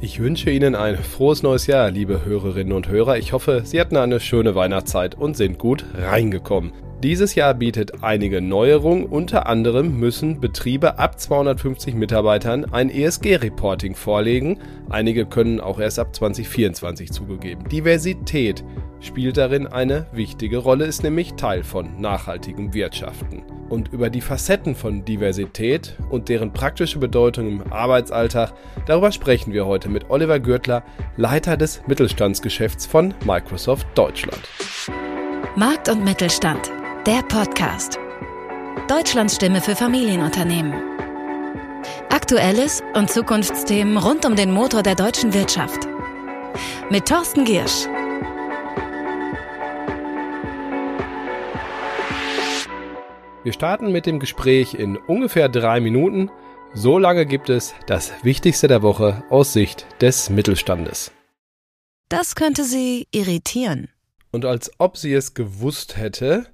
Ich wünsche Ihnen ein frohes neues Jahr, liebe Hörerinnen und Hörer. Ich hoffe, Sie hatten eine schöne Weihnachtszeit und sind gut reingekommen. Dieses Jahr bietet einige Neuerungen. Unter anderem müssen Betriebe ab 250 Mitarbeitern ein ESG-Reporting vorlegen. Einige können auch erst ab 2024 zugegeben. Diversität spielt darin eine wichtige Rolle, ist nämlich Teil von nachhaltigem Wirtschaften. Und über die Facetten von Diversität und deren praktische Bedeutung im Arbeitsalltag, darüber sprechen wir heute mit Oliver Gürtler, Leiter des Mittelstandsgeschäfts von Microsoft Deutschland. Markt und Mittelstand der Podcast. Deutschlands Stimme für Familienunternehmen. Aktuelles und Zukunftsthemen rund um den Motor der deutschen Wirtschaft. Mit Thorsten Giersch. Wir starten mit dem Gespräch in ungefähr drei Minuten. So lange gibt es das Wichtigste der Woche aus Sicht des Mittelstandes. Das könnte Sie irritieren. Und als ob sie es gewusst hätte,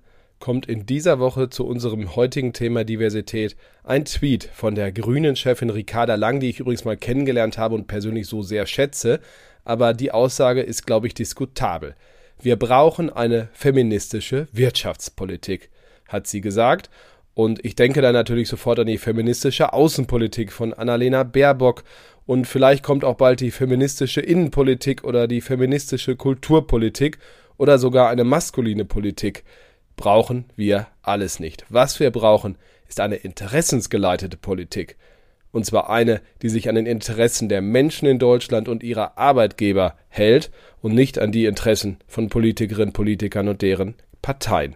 kommt in dieser Woche zu unserem heutigen Thema Diversität ein Tweet von der grünen Chefin Ricarda Lang, die ich übrigens mal kennengelernt habe und persönlich so sehr schätze. Aber die Aussage ist, glaube ich, diskutabel. Wir brauchen eine feministische Wirtschaftspolitik, hat sie gesagt. Und ich denke da natürlich sofort an die feministische Außenpolitik von Annalena Baerbock. Und vielleicht kommt auch bald die feministische Innenpolitik oder die feministische Kulturpolitik oder sogar eine maskuline Politik brauchen wir alles nicht. Was wir brauchen, ist eine interessensgeleitete Politik. Und zwar eine, die sich an den Interessen der Menschen in Deutschland und ihrer Arbeitgeber hält und nicht an die Interessen von Politikerinnen, Politikern und deren Parteien.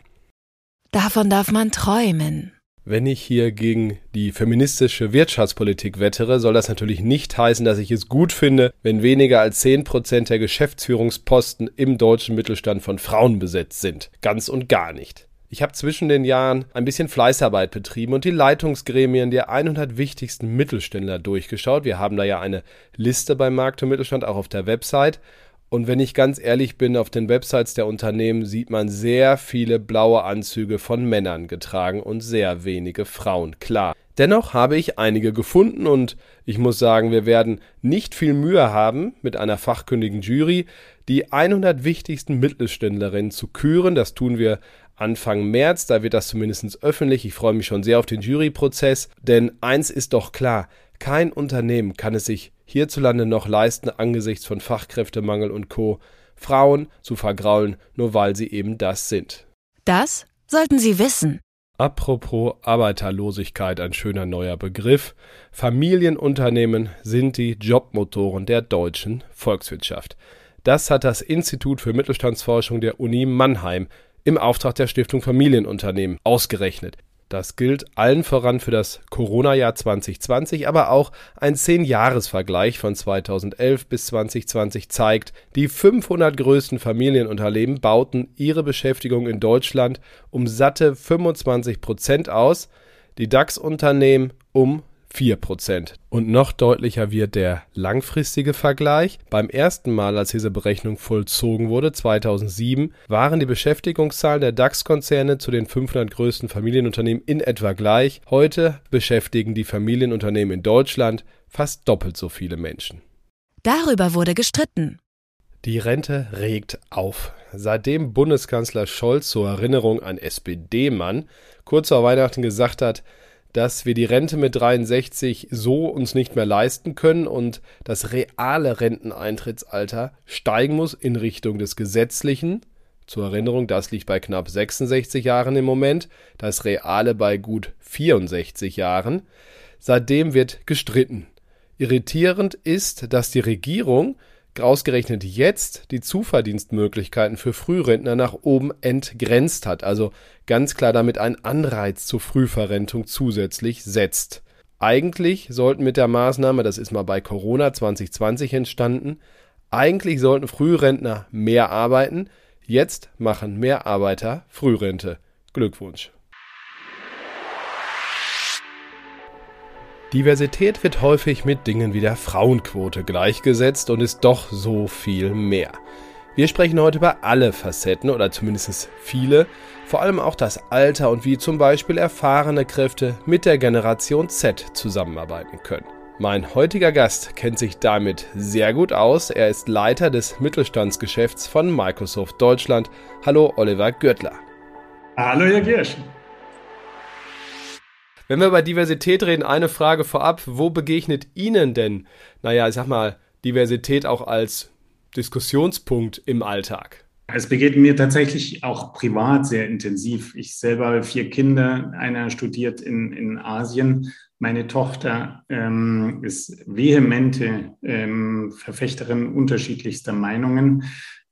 Davon darf man träumen. Wenn ich hier gegen die feministische Wirtschaftspolitik wettere, soll das natürlich nicht heißen, dass ich es gut finde, wenn weniger als 10% der Geschäftsführungsposten im deutschen Mittelstand von Frauen besetzt sind. Ganz und gar nicht. Ich habe zwischen den Jahren ein bisschen Fleißarbeit betrieben und die Leitungsgremien der 100 wichtigsten Mittelständler durchgeschaut. Wir haben da ja eine Liste beim Markt und Mittelstand auch auf der Website und wenn ich ganz ehrlich bin, auf den Websites der Unternehmen sieht man sehr viele blaue Anzüge von Männern getragen und sehr wenige Frauen, klar. Dennoch habe ich einige gefunden und ich muss sagen, wir werden nicht viel Mühe haben, mit einer fachkundigen Jury die 100 wichtigsten Mittelständlerinnen zu küren. Das tun wir Anfang März, da wird das zumindest öffentlich. Ich freue mich schon sehr auf den Juryprozess, denn eins ist doch klar, kein Unternehmen kann es sich hierzulande noch leisten, angesichts von Fachkräftemangel und Co. Frauen zu vergraulen, nur weil sie eben das sind. Das sollten Sie wissen. Apropos Arbeiterlosigkeit, ein schöner neuer Begriff. Familienunternehmen sind die Jobmotoren der deutschen Volkswirtschaft. Das hat das Institut für Mittelstandsforschung der Uni Mannheim im Auftrag der Stiftung Familienunternehmen ausgerechnet. Das gilt allen voran für das Corona-Jahr 2020, aber auch ein 10-Jahres-Vergleich von 2011 bis 2020 zeigt, die 500 größten Familienunternehmen bauten ihre Beschäftigung in Deutschland um satte 25 Prozent aus, die DAX-Unternehmen um 4%. Und noch deutlicher wird der langfristige Vergleich. Beim ersten Mal, als diese Berechnung vollzogen wurde, 2007, waren die Beschäftigungszahlen der DAX-Konzerne zu den 500 größten Familienunternehmen in etwa gleich. Heute beschäftigen die Familienunternehmen in Deutschland fast doppelt so viele Menschen. Darüber wurde gestritten. Die Rente regt auf. Seitdem Bundeskanzler Scholz zur Erinnerung ein SPD-Mann kurz vor Weihnachten gesagt hat, dass wir die Rente mit 63 so uns nicht mehr leisten können und das reale Renteneintrittsalter steigen muss in Richtung des gesetzlichen. Zur Erinnerung, das liegt bei knapp 66 Jahren im Moment, das reale bei gut 64 Jahren. Seitdem wird gestritten. Irritierend ist, dass die Regierung ausgerechnet jetzt die Zuverdienstmöglichkeiten für Frührentner nach oben entgrenzt hat, also ganz klar damit einen Anreiz zur Frühverrentung zusätzlich setzt. Eigentlich sollten mit der Maßnahme, das ist mal bei Corona 2020 entstanden, eigentlich sollten Frührentner mehr arbeiten, jetzt machen mehr Arbeiter Frührente. Glückwunsch. Diversität wird häufig mit Dingen wie der Frauenquote gleichgesetzt und ist doch so viel mehr. Wir sprechen heute über alle Facetten oder zumindest viele, vor allem auch das Alter und wie zum Beispiel erfahrene Kräfte mit der Generation Z zusammenarbeiten können. Mein heutiger Gast kennt sich damit sehr gut aus. Er ist Leiter des Mittelstandsgeschäfts von Microsoft Deutschland. Hallo, Oliver Gürtler. Hallo, Herr Giersch. Wenn wir über Diversität reden, eine Frage vorab. Wo begegnet Ihnen denn, naja, ich sag mal, Diversität auch als Diskussionspunkt im Alltag? Es begegnet mir tatsächlich auch privat sehr intensiv. Ich selber habe vier Kinder. Einer studiert in, in Asien meine Tochter ähm, ist vehemente ähm, Verfechterin unterschiedlichster Meinungen.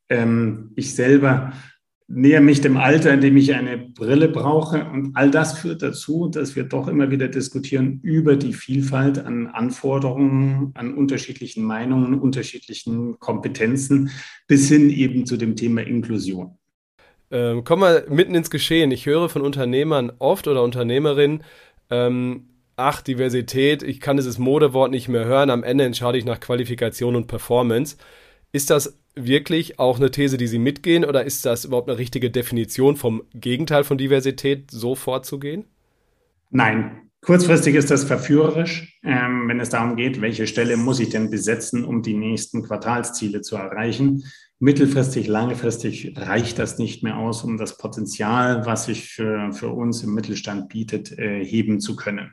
Ähm, ich selber näher mich dem Alter, in dem ich eine Brille brauche. Und all das führt dazu, dass wir doch immer wieder diskutieren über die Vielfalt an Anforderungen, an unterschiedlichen Meinungen, unterschiedlichen Kompetenzen bis hin eben zu dem Thema Inklusion. Ähm, kommen wir mitten ins Geschehen. Ich höre von Unternehmern oft oder Unternehmerinnen, ähm, ach, Diversität, ich kann dieses Modewort nicht mehr hören, am Ende entscheide ich nach Qualifikation und Performance. Ist das wirklich auch eine These, die Sie mitgehen, oder ist das überhaupt eine richtige Definition vom Gegenteil von Diversität, so vorzugehen? Nein. Kurzfristig ist das verführerisch, ähm, wenn es darum geht, welche Stelle muss ich denn besetzen, um die nächsten Quartalsziele zu erreichen. Mittelfristig, langfristig reicht das nicht mehr aus, um das Potenzial, was sich für, für uns im Mittelstand bietet, äh, heben zu können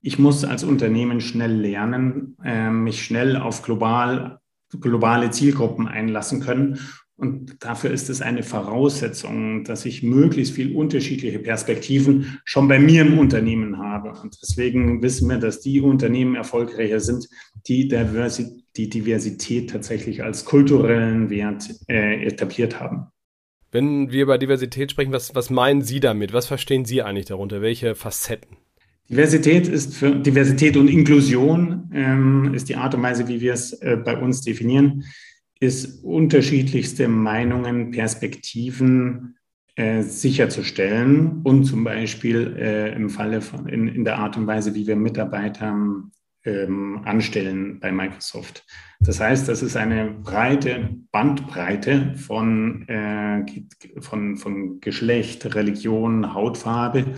ich muss als Unternehmen schnell lernen, äh, mich schnell auf global, globale Zielgruppen einlassen können. Und dafür ist es eine Voraussetzung, dass ich möglichst viel unterschiedliche Perspektiven schon bei mir im Unternehmen habe. Und deswegen wissen wir, dass die Unternehmen erfolgreicher sind, die die Diversität tatsächlich als kulturellen Wert äh, etabliert haben. Wenn wir über Diversität sprechen, was, was meinen Sie damit? Was verstehen Sie eigentlich darunter? Welche Facetten? Diversität ist für Diversität und Inklusion ähm, ist die Art und Weise, wie wir es äh, bei uns definieren, ist unterschiedlichste Meinungen, Perspektiven äh, sicherzustellen und zum Beispiel äh, im Falle von in, in, der Art und Weise, wie wir Mitarbeiter ähm, anstellen bei Microsoft. Das heißt, das ist eine breite Bandbreite von, äh, von, von Geschlecht, Religion, Hautfarbe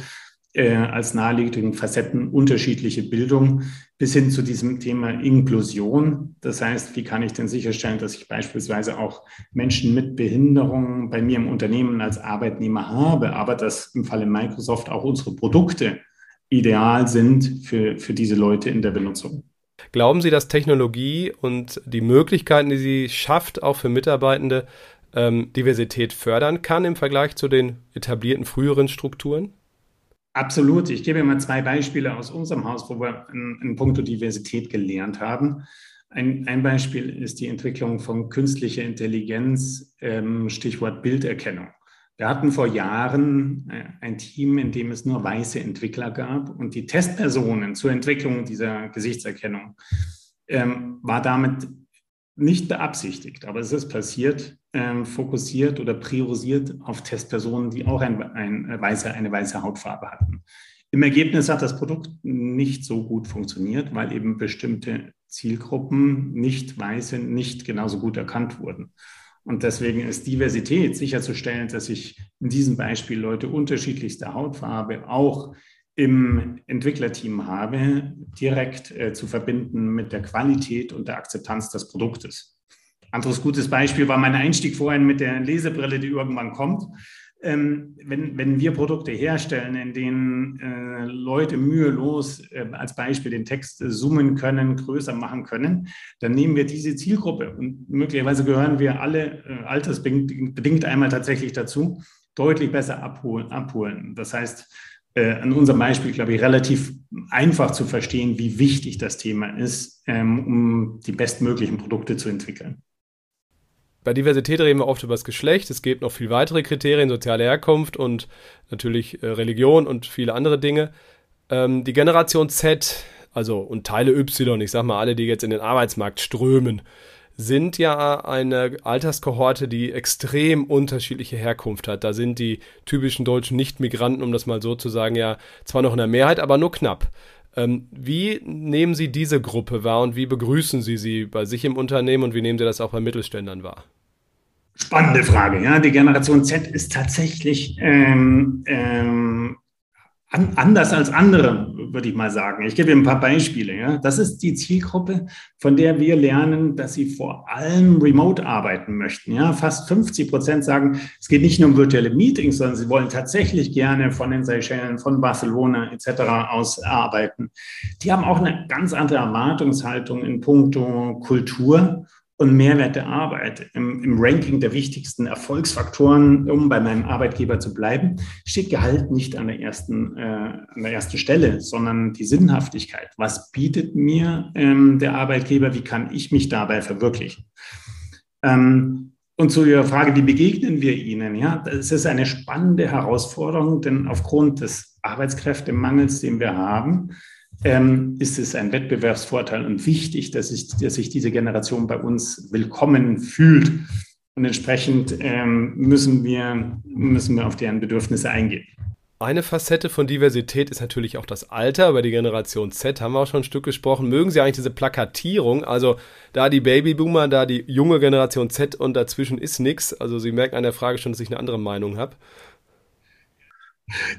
äh, als naheliegenden Facetten unterschiedliche Bildung bis hin zu diesem Thema Inklusion. Das heißt, wie kann ich denn sicherstellen, dass ich beispielsweise auch Menschen mit Behinderungen bei mir im Unternehmen als Arbeitnehmer habe, aber dass im Falle Microsoft auch unsere Produkte ideal sind für, für diese Leute in der Benutzung. Glauben Sie, dass Technologie und die Möglichkeiten, die sie schafft, auch für Mitarbeitende, ähm, Diversität fördern kann im Vergleich zu den etablierten früheren Strukturen? Absolut. Ich gebe mal zwei Beispiele aus unserem Haus, wo wir in, in puncto Diversität gelernt haben. Ein, ein, Beispiel ist die Entwicklung von künstlicher Intelligenz, ähm, Stichwort Bilderkennung. Wir hatten vor Jahren äh, ein Team, in dem es nur weiße Entwickler gab und die Testpersonen zur Entwicklung dieser Gesichtserkennung ähm, war damit nicht beabsichtigt, aber es ist passiert, ähm, fokussiert oder priorisiert auf Testpersonen, die auch ein, ein, äh, weiße, eine weiße Hautfarbe hatten. Im Ergebnis hat das Produkt nicht so gut funktioniert, weil eben bestimmte Zielgruppen, nicht weiße, nicht genauso gut erkannt wurden. Und deswegen ist Diversität sicherzustellen, dass ich in diesem Beispiel Leute unterschiedlichster Hautfarbe auch im Entwicklerteam habe, direkt äh, zu verbinden mit der Qualität und der Akzeptanz des Produktes. Anderes gutes Beispiel war mein Einstieg vorhin mit der Lesebrille, die irgendwann kommt. Ähm, wenn, wenn wir Produkte herstellen, in denen äh, Leute mühelos äh, als Beispiel den Text äh, zoomen können, größer machen können, dann nehmen wir diese Zielgruppe und möglicherweise gehören wir alle äh, altersbedingt einmal tatsächlich dazu, deutlich besser abholen. abholen. Das heißt, äh, an unserem Beispiel, glaube ich, relativ einfach zu verstehen, wie wichtig das Thema ist, ähm, um die bestmöglichen Produkte zu entwickeln. Bei Diversität reden wir oft über das Geschlecht. Es gibt noch viel weitere Kriterien, soziale Herkunft und natürlich äh, Religion und viele andere Dinge. Ähm, die Generation Z, also und Teile Y, ich sag mal alle, die jetzt in den Arbeitsmarkt strömen, sind ja eine Alterskohorte, die extrem unterschiedliche Herkunft hat. Da sind die typischen deutschen Nicht-Migranten, um das mal so zu sagen, ja zwar noch in der Mehrheit, aber nur knapp. Ähm, wie nehmen Sie diese Gruppe wahr und wie begrüßen Sie sie bei sich im Unternehmen und wie nehmen Sie das auch bei Mittelständlern wahr? Spannende Frage. Ja, die Generation Z ist tatsächlich ähm, ähm, an, anders als andere, würde ich mal sagen. Ich gebe Ihnen ein paar Beispiele. Ja. Das ist die Zielgruppe, von der wir lernen, dass sie vor allem remote arbeiten möchten. Ja. Fast 50 Prozent sagen, es geht nicht nur um virtuelle Meetings, sondern sie wollen tatsächlich gerne von den Seychellen, von Barcelona etc. aus arbeiten. Die haben auch eine ganz andere Erwartungshaltung in puncto Kultur und Mehrwert der Arbeit. Im, Im, Ranking der wichtigsten Erfolgsfaktoren, um bei meinem Arbeitgeber zu bleiben, steht Gehalt nicht an der ersten, äh, an der ersten Stelle, sondern die Sinnhaftigkeit. Was bietet mir ähm, der Arbeitgeber? Wie kann ich mich dabei verwirklichen? Ähm, und zu Ihrer Frage, wie begegnen wir ihnen? Ja, das ist eine spannende Herausforderung, denn aufgrund des Arbeitskräftemangels, den wir haben, ähm, ist es ein Wettbewerbsvorteil und wichtig, dass, ich, dass sich diese Generation bei uns willkommen fühlt. Und entsprechend ähm, müssen, wir, müssen wir auf deren Bedürfnisse eingehen. Eine Facette von Diversität ist natürlich auch das Alter. Über die Generation Z haben wir auch schon ein Stück gesprochen. Mögen Sie eigentlich diese Plakatierung? Also da die Babyboomer, da die junge Generation Z und dazwischen ist nichts. Also Sie merken an der Frage schon, dass ich eine andere Meinung habe.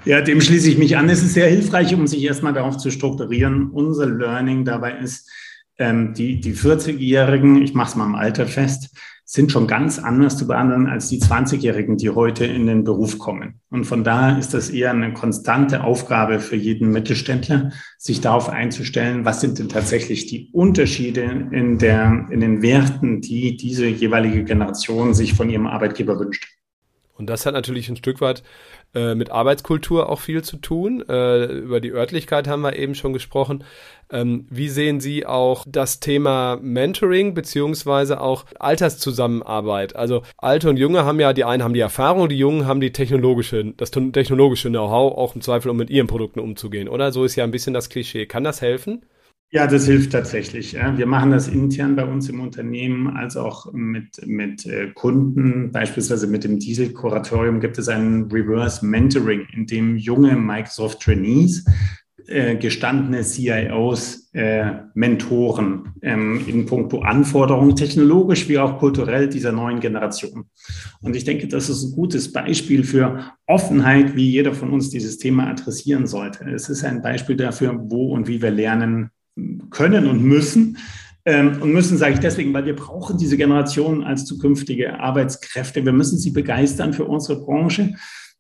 Ja, dem schließe ich mich an. Es ist sehr hilfreich, um sich erstmal darauf zu strukturieren. Unser Learning dabei ist, ähm, die, die 40-Jährigen, ich mache es mal im Alter fest, sind schon ganz anders zu behandeln als die 20-Jährigen, die heute in den Beruf kommen. Und von daher ist das eher eine konstante Aufgabe für jeden Mittelständler, sich darauf einzustellen, was sind denn tatsächlich die Unterschiede in, der, in den Werten, die diese jeweilige Generation sich von ihrem Arbeitgeber wünscht. Und das hat natürlich ein Stück weit äh, mit Arbeitskultur auch viel zu tun. Äh, über die Örtlichkeit haben wir eben schon gesprochen. Ähm, wie sehen Sie auch das Thema Mentoring beziehungsweise auch Alterszusammenarbeit? Also Alte und Junge haben ja, die einen haben die Erfahrung, die Jungen haben die technologische, das technologische Know-how, auch im Zweifel, um mit ihren Produkten umzugehen, oder? So ist ja ein bisschen das Klischee. Kann das helfen? Ja, das hilft tatsächlich. Wir machen das intern bei uns im Unternehmen als auch mit, mit äh, Kunden. Beispielsweise mit dem Diesel-Kuratorium gibt es ein Reverse Mentoring, in dem junge Microsoft Trainees äh, gestandene CIOs äh, Mentoren ähm, in puncto Anforderungen, technologisch wie auch kulturell dieser neuen Generation. Und ich denke, das ist ein gutes Beispiel für Offenheit, wie jeder von uns dieses Thema adressieren sollte. Es ist ein Beispiel dafür, wo und wie wir lernen können und müssen. Ähm, und müssen sage ich deswegen, weil wir brauchen diese Generation als zukünftige Arbeitskräfte. Wir müssen sie begeistern für unsere Branche.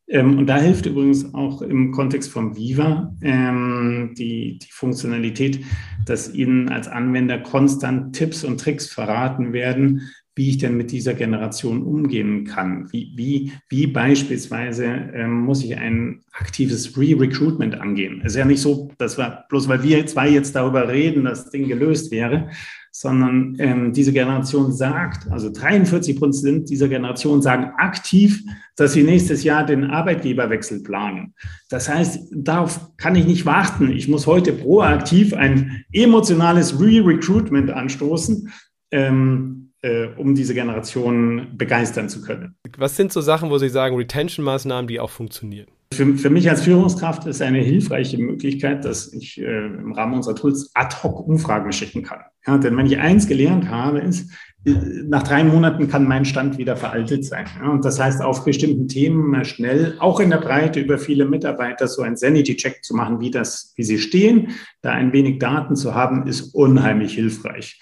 Ähm, und da hilft übrigens auch im Kontext von Viva ähm, die, die Funktionalität, dass Ihnen als Anwender konstant Tipps und Tricks verraten werden, wie ich denn mit dieser Generation umgehen kann. Wie, wie, wie beispielsweise ähm, muss ich ein aktives Re-Recruitment angehen. Es ist ja nicht so, dass wir, bloß weil wir zwei jetzt darüber reden, dass das Ding gelöst wäre, sondern ähm, diese Generation sagt, also 43 Prozent dieser Generation sagen aktiv, dass sie nächstes Jahr den Arbeitgeberwechsel planen. Das heißt, darauf kann ich nicht warten. Ich muss heute proaktiv ein emotionales Re-Recruitment anstoßen. Ähm, äh, um diese Generation begeistern zu können. Was sind so Sachen, wo Sie sagen, Retention-Maßnahmen, die auch funktionieren? Für, für, mich als Führungskraft ist eine hilfreiche Möglichkeit, dass ich äh, im Rahmen unserer Tools ad hoc Umfragen schicken kann. Ja, denn wenn ich eins gelernt habe, ist, äh, nach drei Monaten kann mein Stand wieder veraltet sein. Ja, und das heißt, auf bestimmten Themen mal schnell, auch in der Breite über viele Mitarbeiter, so ein Sanity-Check zu machen, wie das, wie sie stehen, da ein wenig Daten zu haben, ist unheimlich hilfreich.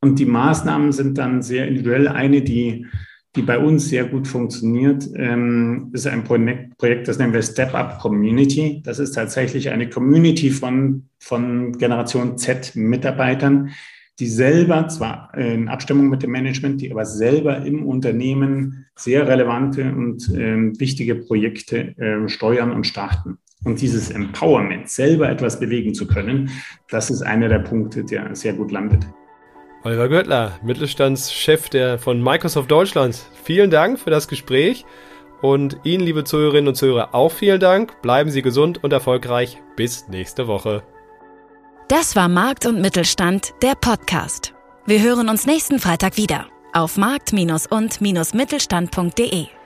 Und die Maßnahmen sind dann sehr individuell. Eine, die, die bei uns sehr gut funktioniert, ähm, ist ein Projekt, das nennen wir Step Up Community. Das ist tatsächlich eine Community von, von Generation Z Mitarbeitern, die selber, zwar in Abstimmung mit dem Management, die aber selber im Unternehmen sehr relevante und ähm, wichtige Projekte äh, steuern und starten. Und dieses Empowerment, selber etwas bewegen zu können, das ist einer der Punkte, der sehr gut landet. Oliver Göttler, Mittelstandschef der, von Microsoft Deutschland. Vielen Dank für das Gespräch und Ihnen, liebe Zuhörerinnen und Zuhörer, auch vielen Dank. Bleiben Sie gesund und erfolgreich. Bis nächste Woche. Das war Markt und Mittelstand, der Podcast. Wir hören uns nächsten Freitag wieder auf markt- und-mittelstand.de.